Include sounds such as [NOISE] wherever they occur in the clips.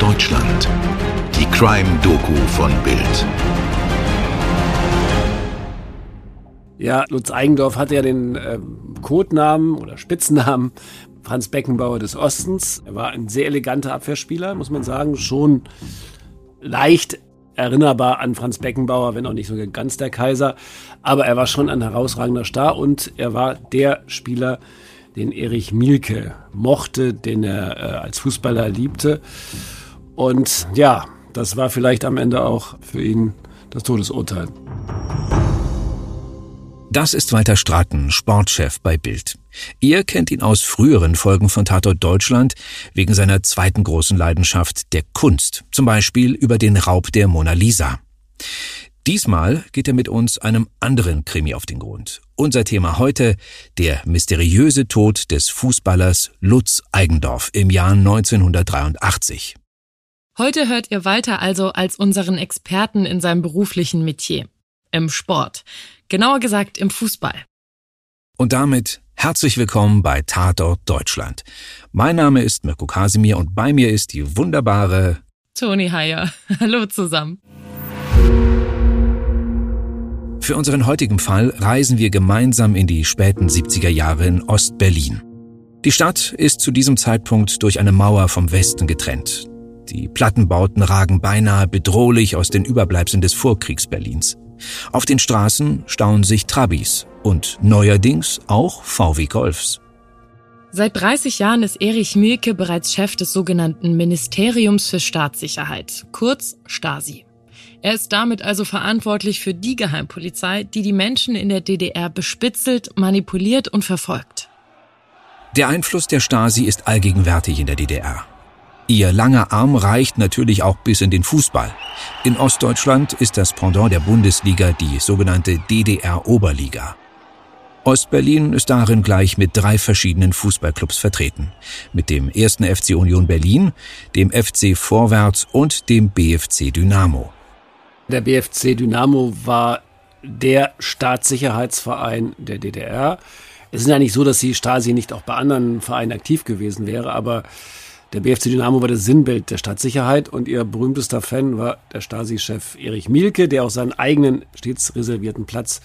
Deutschland. Die Crime-Doku von Bild. Ja, Lutz Eigendorf hatte ja den äh, Codenamen oder Spitznamen Franz Beckenbauer des Ostens. Er war ein sehr eleganter Abwehrspieler, muss man sagen. Schon leicht erinnerbar an Franz Beckenbauer, wenn auch nicht so ganz der Kaiser. Aber er war schon ein herausragender Star und er war der Spieler, den Erich Mielke mochte, den er äh, als Fußballer liebte. Und ja, das war vielleicht am Ende auch für ihn das Todesurteil. Das ist Walter Straten, Sportchef bei Bild. Ihr kennt ihn aus früheren Folgen von Tatort Deutschland wegen seiner zweiten großen Leidenschaft der Kunst, zum Beispiel über den Raub der Mona Lisa. Diesmal geht er mit uns einem anderen Krimi auf den Grund. Unser Thema heute, der mysteriöse Tod des Fußballers Lutz Eigendorf im Jahr 1983. Heute hört ihr Walter also als unseren Experten in seinem beruflichen Metier, im Sport, genauer gesagt im Fußball. Und damit herzlich willkommen bei Tatort Deutschland. Mein Name ist Mirko Kasimir und bei mir ist die wunderbare Toni Heyer. [LAUGHS] Hallo zusammen. Für unseren heutigen Fall reisen wir gemeinsam in die späten 70er Jahre in Ostberlin. Die Stadt ist zu diesem Zeitpunkt durch eine Mauer vom Westen getrennt. Die Plattenbauten ragen beinahe bedrohlich aus den Überbleibseln des Vorkriegs-Berlins. Auf den Straßen stauen sich Trabis und neuerdings auch VW Golfs. Seit 30 Jahren ist Erich Mielke bereits Chef des sogenannten Ministeriums für Staatssicherheit, kurz Stasi. Er ist damit also verantwortlich für die Geheimpolizei, die die Menschen in der DDR bespitzelt, manipuliert und verfolgt. Der Einfluss der Stasi ist allgegenwärtig in der DDR. Ihr langer Arm reicht natürlich auch bis in den Fußball. In Ostdeutschland ist das Pendant der Bundesliga die sogenannte DDR-Oberliga. Ostberlin ist darin gleich mit drei verschiedenen Fußballclubs vertreten. Mit dem ersten FC Union Berlin, dem FC Vorwärts und dem BFC Dynamo. Der BFC Dynamo war der Staatssicherheitsverein der DDR. Es ist ja nicht so, dass die Stasi nicht auch bei anderen Vereinen aktiv gewesen wäre, aber der BFC Dynamo war das Sinnbild der Staatssicherheit und ihr berühmtester Fan war der Stasi-Chef Erich Mielke, der auch seinen eigenen stets reservierten Platz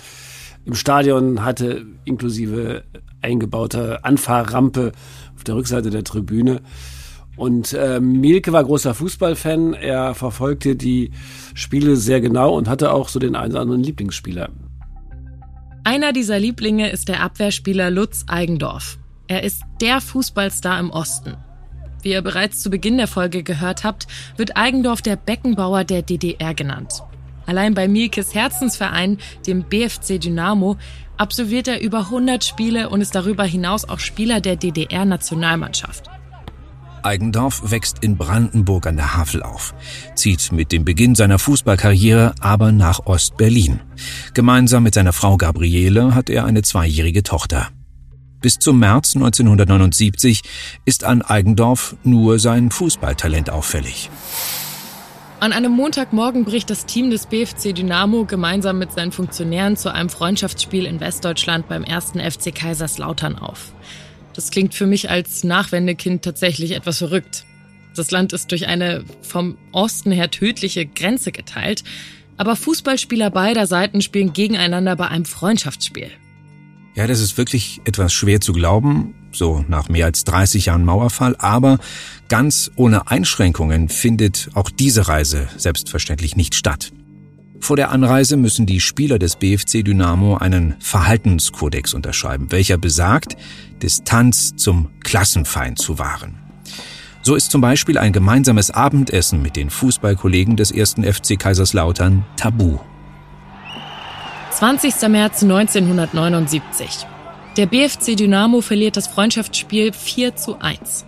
im Stadion hatte, inklusive eingebauter Anfahrrampe auf der Rückseite der Tribüne. Und äh, Mielke war großer Fußballfan. Er verfolgte die Spiele sehr genau und hatte auch so den einen oder anderen Lieblingsspieler. Einer dieser Lieblinge ist der Abwehrspieler Lutz Eigendorf. Er ist der Fußballstar im Osten. Wie ihr bereits zu Beginn der Folge gehört habt, wird Eigendorf der Beckenbauer der DDR genannt. Allein bei Mielkes Herzensverein, dem BFC Dynamo, absolviert er über 100 Spiele und ist darüber hinaus auch Spieler der DDR-Nationalmannschaft. Eigendorf wächst in Brandenburg an der Havel auf, zieht mit dem Beginn seiner Fußballkarriere aber nach Ost-Berlin. Gemeinsam mit seiner Frau Gabriele hat er eine zweijährige Tochter. Bis zum März 1979 ist an Eigendorf nur sein Fußballtalent auffällig. An einem Montagmorgen bricht das Team des BFC Dynamo gemeinsam mit seinen Funktionären zu einem Freundschaftsspiel in Westdeutschland beim ersten FC Kaiserslautern auf. Das klingt für mich als Nachwendekind tatsächlich etwas verrückt. Das Land ist durch eine vom Osten her tödliche Grenze geteilt, aber Fußballspieler beider Seiten spielen gegeneinander bei einem Freundschaftsspiel. Ja, das ist wirklich etwas schwer zu glauben, so nach mehr als 30 Jahren Mauerfall, aber ganz ohne Einschränkungen findet auch diese Reise selbstverständlich nicht statt. Vor der Anreise müssen die Spieler des BFC Dynamo einen Verhaltenskodex unterschreiben, welcher besagt, Distanz zum Klassenfeind zu wahren. So ist zum Beispiel ein gemeinsames Abendessen mit den Fußballkollegen des ersten FC Kaiserslautern tabu. 20. März 1979. Der BFC Dynamo verliert das Freundschaftsspiel 4 zu 1.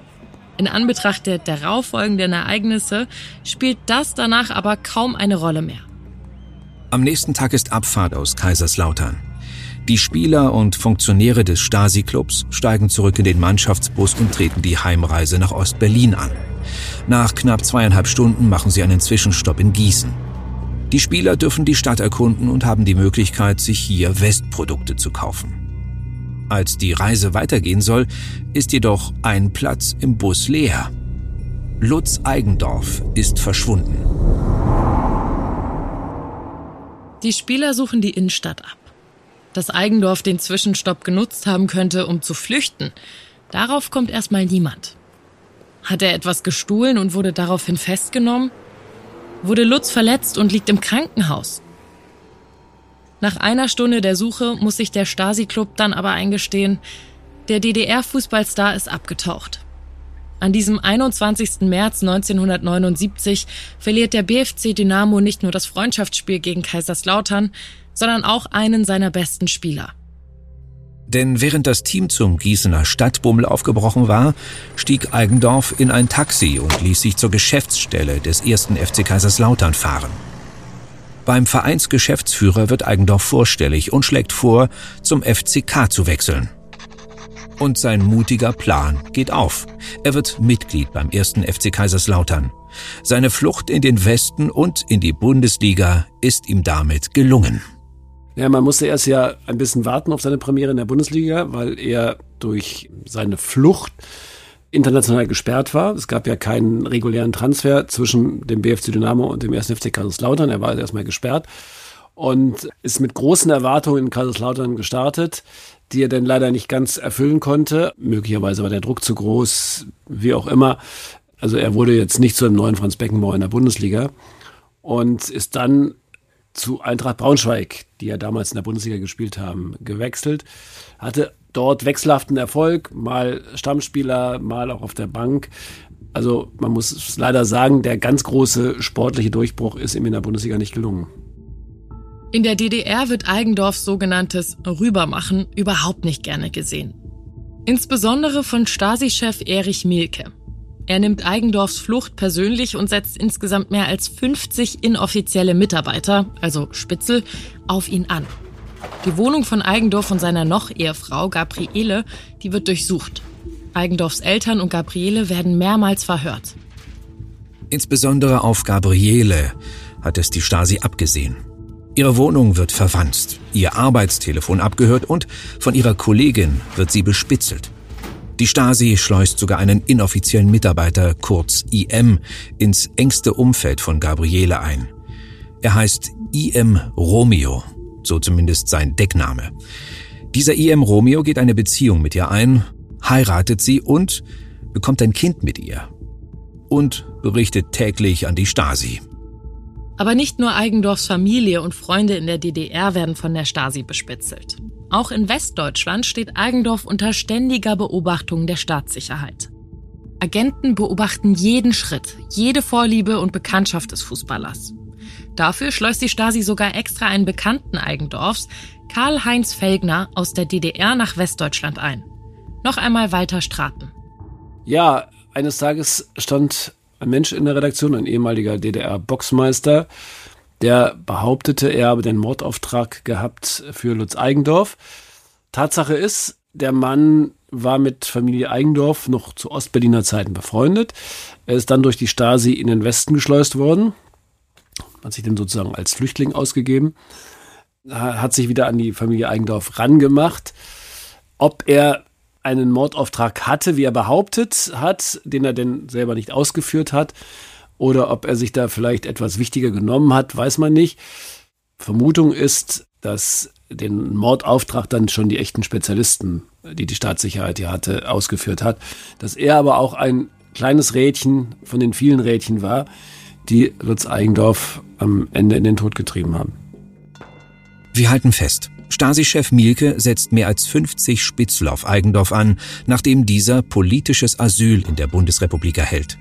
In Anbetracht der darauffolgenden Ereignisse spielt das danach aber kaum eine Rolle mehr. Am nächsten Tag ist Abfahrt aus Kaiserslautern. Die Spieler und Funktionäre des Stasi-Clubs steigen zurück in den Mannschaftsbus und treten die Heimreise nach Ostberlin an. Nach knapp zweieinhalb Stunden machen sie einen Zwischenstopp in Gießen. Die Spieler dürfen die Stadt erkunden und haben die Möglichkeit, sich hier Westprodukte zu kaufen. Als die Reise weitergehen soll, ist jedoch ein Platz im Bus leer. Lutz Eigendorf ist verschwunden. Die Spieler suchen die Innenstadt ab. Dass Eigendorf den Zwischenstopp genutzt haben könnte, um zu flüchten, darauf kommt erstmal niemand. Hat er etwas gestohlen und wurde daraufhin festgenommen? Wurde Lutz verletzt und liegt im Krankenhaus? Nach einer Stunde der Suche muss sich der Stasi-Club dann aber eingestehen, der DDR-Fußballstar ist abgetaucht. An diesem 21. März 1979 verliert der BFC Dynamo nicht nur das Freundschaftsspiel gegen Kaiserslautern, sondern auch einen seiner besten Spieler. Denn während das Team zum Gießener Stadtbummel aufgebrochen war, stieg Eigendorf in ein Taxi und ließ sich zur Geschäftsstelle des ersten FC Kaiserslautern fahren. Beim Vereinsgeschäftsführer wird Eigendorf vorstellig und schlägt vor, zum FCK zu wechseln. Und sein mutiger Plan geht auf. Er wird Mitglied beim ersten FC Kaiserslautern. Seine Flucht in den Westen und in die Bundesliga ist ihm damit gelungen. Ja, man musste erst ja ein bisschen warten auf seine Premiere in der Bundesliga, weil er durch seine Flucht international gesperrt war. Es gab ja keinen regulären Transfer zwischen dem BFC Dynamo und dem 1. FC Kaiserslautern. Er war also erstmal gesperrt und ist mit großen Erwartungen in Kaiserslautern gestartet die er dann leider nicht ganz erfüllen konnte. Möglicherweise war der Druck zu groß, wie auch immer. Also er wurde jetzt nicht zu einem neuen Franz Beckenbauer in der Bundesliga und ist dann zu Eintracht Braunschweig, die ja damals in der Bundesliga gespielt haben, gewechselt. Hatte dort wechselhaften Erfolg, mal Stammspieler, mal auch auf der Bank. Also man muss leider sagen, der ganz große sportliche Durchbruch ist ihm in der Bundesliga nicht gelungen. In der DDR wird Eigendorfs sogenanntes Rübermachen überhaupt nicht gerne gesehen. Insbesondere von Stasi-Chef Erich Mielke. Er nimmt Eigendorfs Flucht persönlich und setzt insgesamt mehr als 50 inoffizielle Mitarbeiter, also Spitzel, auf ihn an. Die Wohnung von Eigendorf und seiner Noch-Ehefrau Gabriele, die wird durchsucht. Eigendorfs Eltern und Gabriele werden mehrmals verhört. Insbesondere auf Gabriele hat es die Stasi abgesehen. Ihre Wohnung wird verwanzt, ihr Arbeitstelefon abgehört und von ihrer Kollegin wird sie bespitzelt. Die Stasi schleust sogar einen inoffiziellen Mitarbeiter, kurz IM, ins engste Umfeld von Gabriele ein. Er heißt IM Romeo, so zumindest sein Deckname. Dieser IM Romeo geht eine Beziehung mit ihr ein, heiratet sie und bekommt ein Kind mit ihr. Und berichtet täglich an die Stasi. Aber nicht nur Eigendorfs Familie und Freunde in der DDR werden von der Stasi bespitzelt. Auch in Westdeutschland steht Eigendorf unter ständiger Beobachtung der Staatssicherheit. Agenten beobachten jeden Schritt, jede Vorliebe und Bekanntschaft des Fußballers. Dafür schleust die Stasi sogar extra einen Bekannten Eigendorfs, Karl-Heinz Felgner, aus der DDR nach Westdeutschland ein. Noch einmal Walter Straten. Ja, eines Tages stand ein Mensch in der Redaktion, ein ehemaliger DDR-Boxmeister, der behauptete, er habe den Mordauftrag gehabt für Lutz Eigendorf. Tatsache ist, der Mann war mit Familie Eigendorf noch zu Ostberliner Zeiten befreundet. Er ist dann durch die Stasi in den Westen geschleust worden, hat sich dann sozusagen als Flüchtling ausgegeben, hat sich wieder an die Familie Eigendorf rangemacht. Ob er einen Mordauftrag hatte, wie er behauptet hat, den er denn selber nicht ausgeführt hat, oder ob er sich da vielleicht etwas wichtiger genommen hat, weiß man nicht. Vermutung ist, dass den Mordauftrag dann schon die echten Spezialisten, die die Staatssicherheit hier hatte, ausgeführt hat. Dass er aber auch ein kleines Rädchen von den vielen Rädchen war, die Lutz Eigendorf am Ende in den Tod getrieben haben. Wir halten fest. Stasi-Chef Mielke setzt mehr als 50 Spitzel auf Eigendorf an, nachdem dieser politisches Asyl in der Bundesrepublik erhält.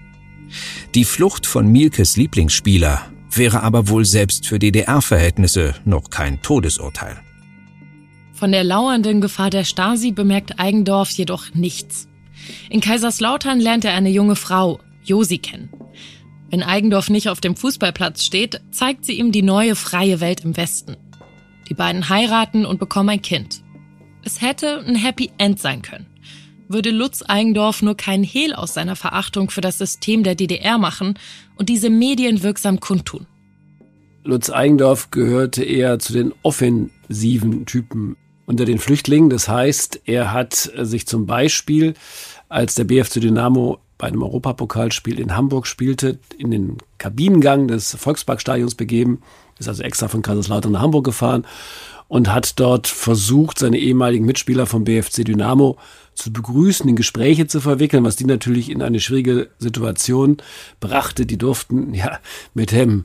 Die Flucht von Mielkes Lieblingsspieler wäre aber wohl selbst für DDR-Verhältnisse noch kein Todesurteil. Von der lauernden Gefahr der Stasi bemerkt Eigendorf jedoch nichts. In Kaiserslautern lernt er eine junge Frau, Josi, kennen. Wenn Eigendorf nicht auf dem Fußballplatz steht, zeigt sie ihm die neue freie Welt im Westen. Die beiden heiraten und bekommen ein Kind. Es hätte ein Happy End sein können. Würde Lutz Eigendorf nur keinen Hehl aus seiner Verachtung für das System der DDR machen und diese medienwirksam kundtun. Lutz Eigendorf gehörte eher zu den offensiven Typen unter den Flüchtlingen. Das heißt, er hat sich zum Beispiel, als der BFC Dynamo bei einem Europapokalspiel in Hamburg spielte, in den Kabinengang des Volksparkstadions begeben, ist also extra von Kaiserslautern nach Hamburg gefahren und hat dort versucht, seine ehemaligen Mitspieler vom BFC Dynamo zu begrüßen, in Gespräche zu verwickeln, was die natürlich in eine schwierige Situation brachte. Die durften [LAUGHS] ja mit dem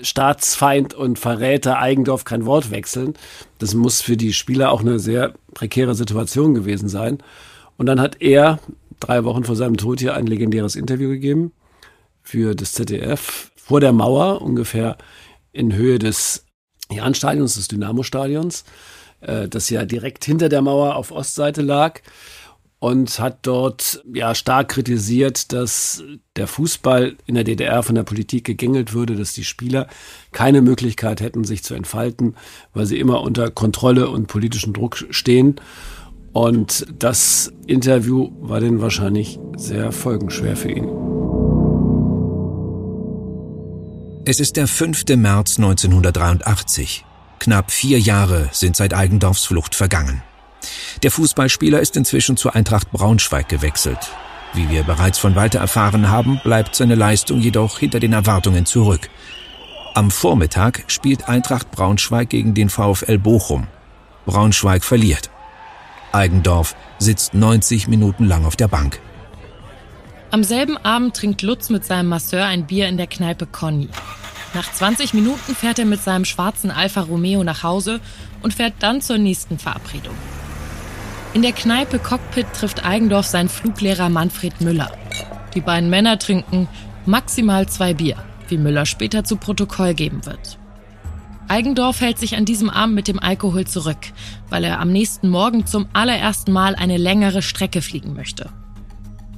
Staatsfeind und Verräter Eigendorf kein Wort wechseln. Das muss für die Spieler auch eine sehr prekäre Situation gewesen sein. Und dann hat er drei Wochen vor seinem Tod hier ein legendäres Interview gegeben für das ZDF vor der Mauer, ungefähr in Höhe des Jahnstadions, des Dynamo-Stadions, äh, das ja direkt hinter der Mauer auf Ostseite lag und hat dort ja stark kritisiert, dass der Fußball in der DDR von der Politik gegängelt würde, dass die Spieler keine Möglichkeit hätten, sich zu entfalten, weil sie immer unter Kontrolle und politischem Druck stehen. Und das Interview war dann wahrscheinlich sehr folgenschwer für ihn. Es ist der 5. März 1983. Knapp vier Jahre sind seit Eigendorfs Flucht vergangen. Der Fußballspieler ist inzwischen zur Eintracht Braunschweig gewechselt. Wie wir bereits von Walter erfahren haben, bleibt seine Leistung jedoch hinter den Erwartungen zurück. Am Vormittag spielt Eintracht Braunschweig gegen den VfL Bochum. Braunschweig verliert. Eigendorf sitzt 90 Minuten lang auf der Bank. Am selben Abend trinkt Lutz mit seinem Masseur ein Bier in der Kneipe Conny. Nach 20 Minuten fährt er mit seinem schwarzen Alfa Romeo nach Hause und fährt dann zur nächsten Verabredung. In der Kneipe Cockpit trifft Eigendorf seinen Fluglehrer Manfred Müller. Die beiden Männer trinken maximal zwei Bier, wie Müller später zu Protokoll geben wird. Eigendorf hält sich an diesem Abend mit dem Alkohol zurück, weil er am nächsten Morgen zum allerersten Mal eine längere Strecke fliegen möchte.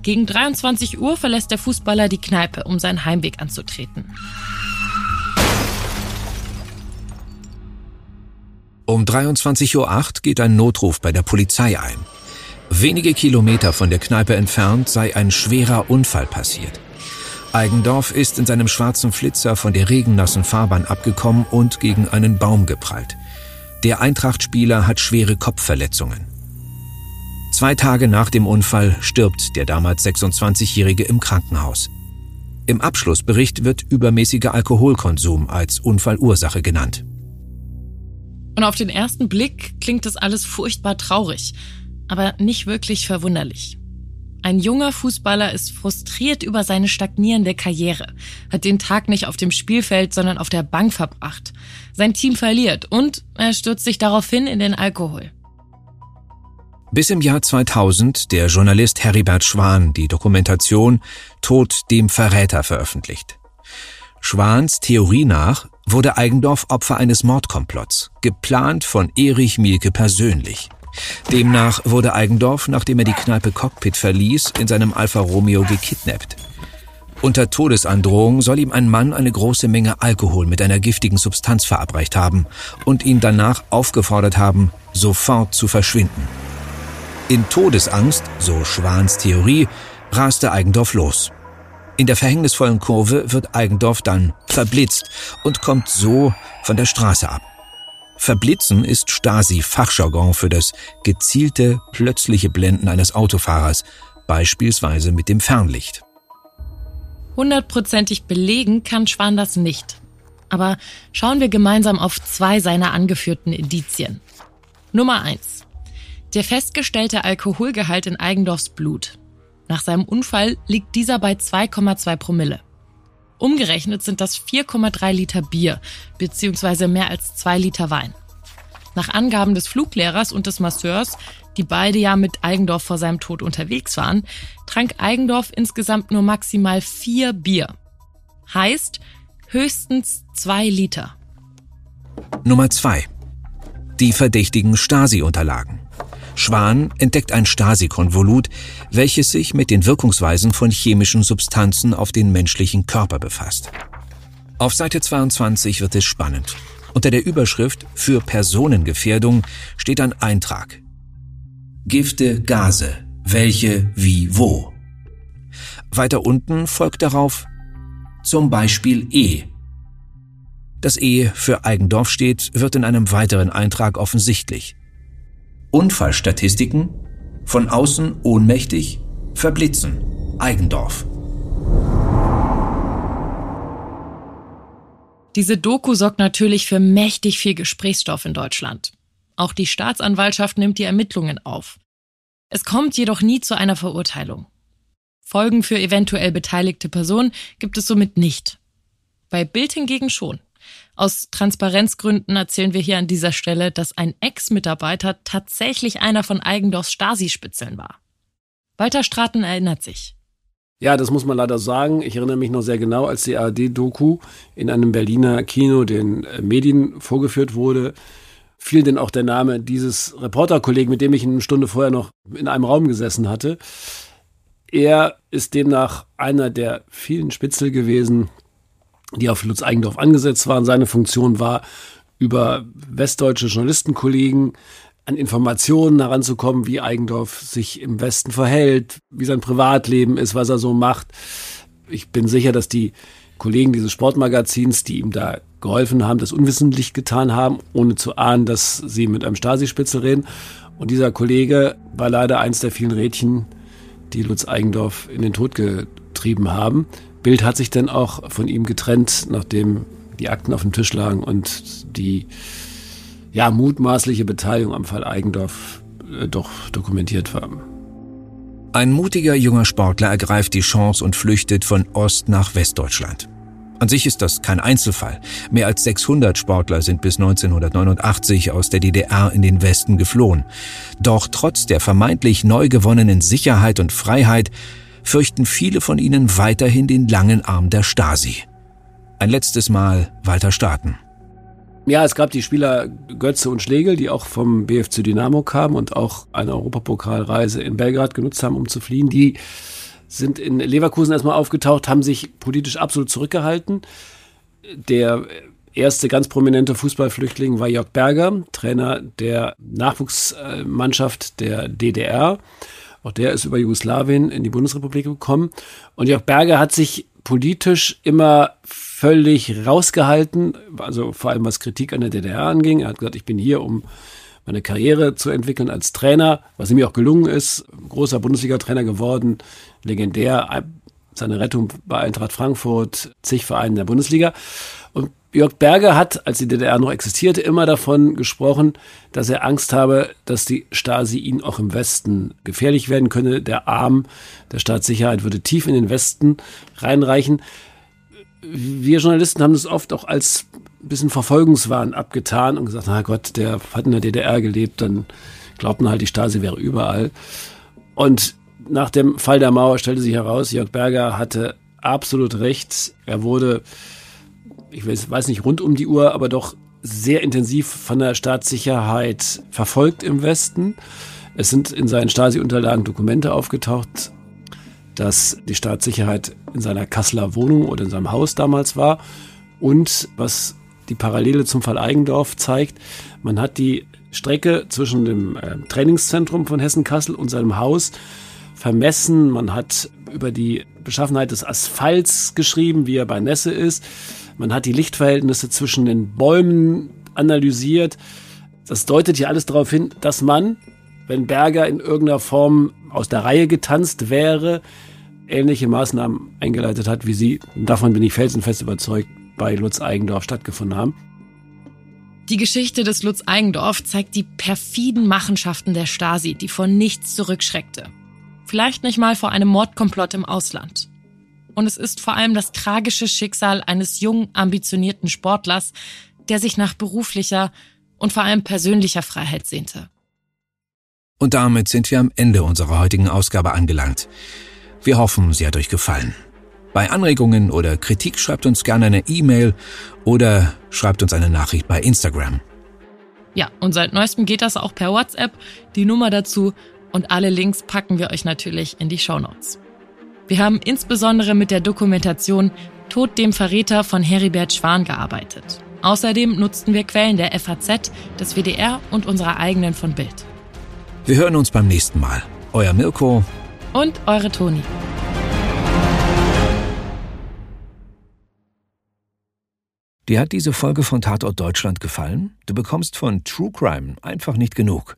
Gegen 23 Uhr verlässt der Fußballer die Kneipe, um seinen Heimweg anzutreten. Um 23.08 Uhr geht ein Notruf bei der Polizei ein. Wenige Kilometer von der Kneipe entfernt sei ein schwerer Unfall passiert. Eigendorf ist in seinem schwarzen Flitzer von der regennassen Fahrbahn abgekommen und gegen einen Baum geprallt. Der Eintracht-Spieler hat schwere Kopfverletzungen. Zwei Tage nach dem Unfall stirbt der damals 26-Jährige im Krankenhaus. Im Abschlussbericht wird übermäßiger Alkoholkonsum als Unfallursache genannt. Und auf den ersten Blick klingt das alles furchtbar traurig, aber nicht wirklich verwunderlich. Ein junger Fußballer ist frustriert über seine stagnierende Karriere, hat den Tag nicht auf dem Spielfeld, sondern auf der Bank verbracht. Sein Team verliert und er stürzt sich daraufhin in den Alkohol. Bis im Jahr 2000 der Journalist Heribert Schwan die Dokumentation Tod dem Verräter veröffentlicht. Schwans Theorie nach wurde Eigendorf Opfer eines Mordkomplotts, geplant von Erich Mielke persönlich. Demnach wurde Eigendorf, nachdem er die Kneipe Cockpit verließ, in seinem Alfa Romeo gekidnappt. Unter Todesandrohung soll ihm ein Mann eine große Menge Alkohol mit einer giftigen Substanz verabreicht haben und ihn danach aufgefordert haben, sofort zu verschwinden. In Todesangst, so Schwans Theorie, raste Eigendorf los. In der verhängnisvollen Kurve wird Eigendorf dann verblitzt und kommt so von der Straße ab. Verblitzen ist Stasi-Fachjargon für das gezielte, plötzliche Blenden eines Autofahrers, beispielsweise mit dem Fernlicht. Hundertprozentig belegen kann Schwan das nicht. Aber schauen wir gemeinsam auf zwei seiner angeführten Indizien. Nummer eins: Der festgestellte Alkoholgehalt in Eigendorfs Blut. Nach seinem Unfall liegt dieser bei 2,2 Promille. Umgerechnet sind das 4,3 Liter Bier bzw. mehr als 2 Liter Wein. Nach Angaben des Fluglehrers und des Masseurs, die beide ja mit Eigendorf vor seinem Tod unterwegs waren, trank Eigendorf insgesamt nur maximal vier Bier. Heißt höchstens zwei Liter. Nummer zwei: Die verdächtigen Stasi-Unterlagen. Schwan entdeckt ein Stasi-Konvolut, welches sich mit den Wirkungsweisen von chemischen Substanzen auf den menschlichen Körper befasst. Auf Seite 22 wird es spannend. Unter der Überschrift für Personengefährdung steht ein Eintrag. Gifte, Gase, welche, wie, wo. Weiter unten folgt darauf zum Beispiel E. Das E für Eigendorf steht, wird in einem weiteren Eintrag offensichtlich. Unfallstatistiken, von außen ohnmächtig, verblitzen. Eigendorf. Diese Doku sorgt natürlich für mächtig viel Gesprächsstoff in Deutschland. Auch die Staatsanwaltschaft nimmt die Ermittlungen auf. Es kommt jedoch nie zu einer Verurteilung. Folgen für eventuell beteiligte Personen gibt es somit nicht. Bei Bild hingegen schon. Aus Transparenzgründen erzählen wir hier an dieser Stelle, dass ein Ex-Mitarbeiter tatsächlich einer von Eigendorfs Stasi-Spitzeln war. Walter Straten erinnert sich. Ja, das muss man leider sagen. Ich erinnere mich noch sehr genau, als die ARD-Doku in einem Berliner Kino den äh, Medien vorgeführt wurde, fiel denn auch der Name dieses Reporterkollegen, mit dem ich eine Stunde vorher noch in einem Raum gesessen hatte. Er ist demnach einer der vielen Spitzel gewesen, die auf Lutz Eigendorf angesetzt waren. Seine Funktion war, über westdeutsche Journalistenkollegen an Informationen heranzukommen, wie Eigendorf sich im Westen verhält, wie sein Privatleben ist, was er so macht. Ich bin sicher, dass die Kollegen dieses Sportmagazins, die ihm da geholfen haben, das unwissentlich getan haben, ohne zu ahnen, dass sie mit einem Stasi-Spitzel reden. Und dieser Kollege war leider eins der vielen Rädchen, die Lutz Eigendorf in den Tod getrieben haben. Bild hat sich dann auch von ihm getrennt, nachdem die Akten auf dem Tisch lagen und die ja, mutmaßliche Beteiligung am Fall Eigendorf äh, doch dokumentiert war. Ein mutiger junger Sportler ergreift die Chance und flüchtet von Ost nach Westdeutschland. An sich ist das kein Einzelfall. Mehr als 600 Sportler sind bis 1989 aus der DDR in den Westen geflohen. Doch trotz der vermeintlich neu gewonnenen Sicherheit und Freiheit fürchten viele von ihnen weiterhin den langen Arm der Stasi. Ein letztes Mal Walter Staaten. Ja, es gab die Spieler Götze und Schlegel, die auch vom BFC Dynamo kamen und auch eine Europapokalreise in Belgrad genutzt haben, um zu fliehen. Die sind in Leverkusen erstmal aufgetaucht, haben sich politisch absolut zurückgehalten. Der erste ganz prominente Fußballflüchtling war Jörg Berger, Trainer der Nachwuchsmannschaft der DDR. Auch der ist über Jugoslawien in die Bundesrepublik gekommen. Und Jörg Berger hat sich politisch immer völlig rausgehalten, also vor allem was Kritik an der DDR anging. Er hat gesagt, ich bin hier, um meine Karriere zu entwickeln als Trainer, was ihm auch gelungen ist. Großer Bundesliga-Trainer geworden, legendär. Seine Rettung bei Eintracht Frankfurt, zig Vereinen der Bundesliga. Und Jörg Berger hat, als die DDR noch existierte, immer davon gesprochen, dass er Angst habe, dass die Stasi ihn auch im Westen gefährlich werden könne. Der Arm der Staatssicherheit würde tief in den Westen reinreichen wir Journalisten haben das oft auch als ein bisschen Verfolgungswahn abgetan und gesagt, na Gott, der hat in der DDR gelebt, dann glaubten halt, die Stasi wäre überall. Und nach dem Fall der Mauer stellte sich heraus, Jörg Berger hatte absolut recht. Er wurde, ich weiß nicht rund um die Uhr, aber doch sehr intensiv von der Staatssicherheit verfolgt im Westen. Es sind in seinen Stasi-Unterlagen Dokumente aufgetaucht, dass die Staatssicherheit in seiner Kasseler Wohnung oder in seinem Haus damals war. Und was die Parallele zum Fall Eigendorf zeigt, man hat die Strecke zwischen dem äh, Trainingszentrum von Hessen-Kassel und seinem Haus vermessen. Man hat über die Beschaffenheit des Asphalts geschrieben, wie er bei Nässe ist. Man hat die Lichtverhältnisse zwischen den Bäumen analysiert. Das deutet hier alles darauf hin, dass man, wenn Berger in irgendeiner Form aus der Reihe getanzt wäre, ähnliche Maßnahmen eingeleitet hat, wie sie, davon bin ich felsenfest überzeugt, bei Lutz Eigendorf stattgefunden haben. Die Geschichte des Lutz Eigendorf zeigt die perfiden Machenschaften der Stasi, die vor nichts zurückschreckte. Vielleicht nicht mal vor einem Mordkomplott im Ausland. Und es ist vor allem das tragische Schicksal eines jungen, ambitionierten Sportlers, der sich nach beruflicher und vor allem persönlicher Freiheit sehnte. Und damit sind wir am Ende unserer heutigen Ausgabe angelangt. Wir hoffen, sie hat euch gefallen. Bei Anregungen oder Kritik schreibt uns gerne eine E-Mail oder schreibt uns eine Nachricht bei Instagram. Ja, und seit neuestem geht das auch per WhatsApp. Die Nummer dazu und alle Links packen wir euch natürlich in die Shownotes. Wir haben insbesondere mit der Dokumentation Tod dem Verräter von Heribert Schwan gearbeitet. Außerdem nutzten wir Quellen der FAZ, des WDR und unserer eigenen von Bild. Wir hören uns beim nächsten Mal. Euer Mirko und eure Toni. Dir hat diese Folge von Tatort Deutschland gefallen? Du bekommst von True Crime einfach nicht genug.